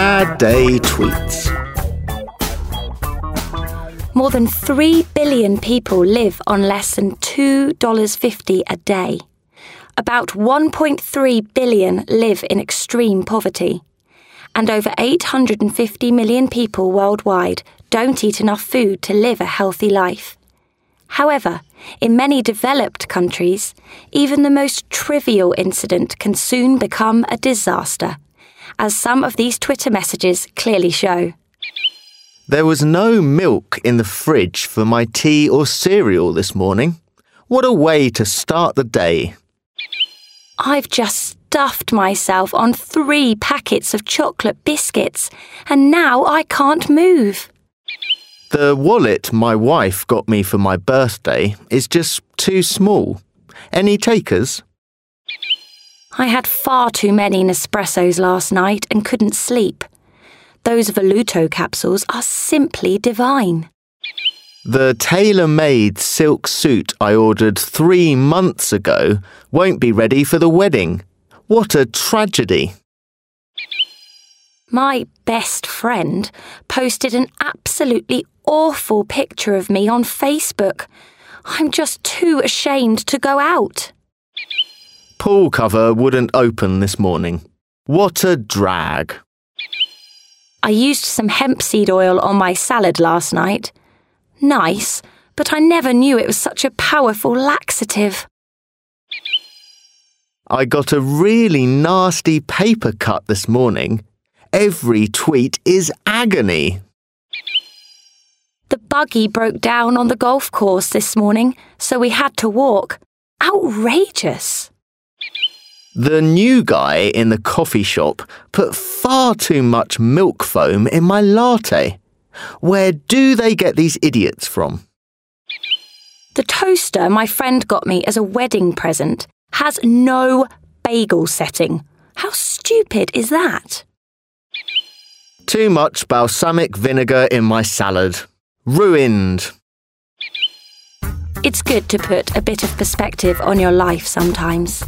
Bad Day Tweets. More than 3 billion people live on less than $2.50 a day. About 1.3 billion live in extreme poverty. And over 850 million people worldwide don't eat enough food to live a healthy life. However, in many developed countries, even the most trivial incident can soon become a disaster, as some of these Twitter messages clearly show. There was no milk in the fridge for my tea or cereal this morning. What a way to start the day. I've just stuffed myself on three packets of chocolate biscuits, and now I can't move. The wallet my wife got me for my birthday is just too small. Any takers? I had far too many Nespressos last night and couldn't sleep. Those Volluto capsules are simply divine. The tailor made silk suit I ordered three months ago won't be ready for the wedding. What a tragedy. My best friend posted an absolutely awful picture of me on Facebook. I'm just too ashamed to go out. Pool cover wouldn't open this morning. What a drag. I used some hemp seed oil on my salad last night. Nice, but I never knew it was such a powerful laxative. I got a really nasty paper cut this morning. Every tweet is agony. The buggy broke down on the golf course this morning, so we had to walk. Outrageous. The new guy in the coffee shop put far too much milk foam in my latte. Where do they get these idiots from? The toaster my friend got me as a wedding present has no bagel setting. How stupid is that? Too much balsamic vinegar in my salad. Ruined. It's good to put a bit of perspective on your life sometimes.